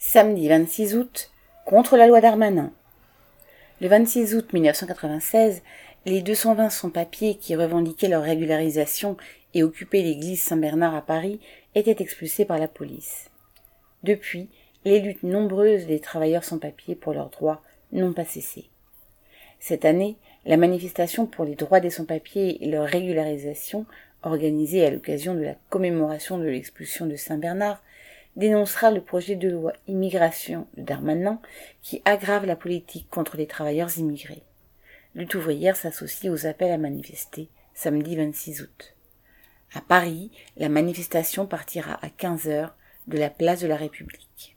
Samedi 26 août, contre la loi Darmanin. Le 26 août 1996, les 220 sans-papiers qui revendiquaient leur régularisation et occupaient l'église Saint-Bernard à Paris étaient expulsés par la police. Depuis, les luttes nombreuses des travailleurs sans-papiers pour leurs droits n'ont pas cessé. Cette année, la manifestation pour les droits des sans-papiers et leur régularisation, organisée à l'occasion de la commémoration de l'expulsion de Saint-Bernard, dénoncera le projet de loi immigration de Darmanin qui aggrave la politique contre les travailleurs immigrés. Lutte ouvrière s'associe aux appels à manifester samedi 26 août. À Paris, la manifestation partira à 15 heures de la place de la République.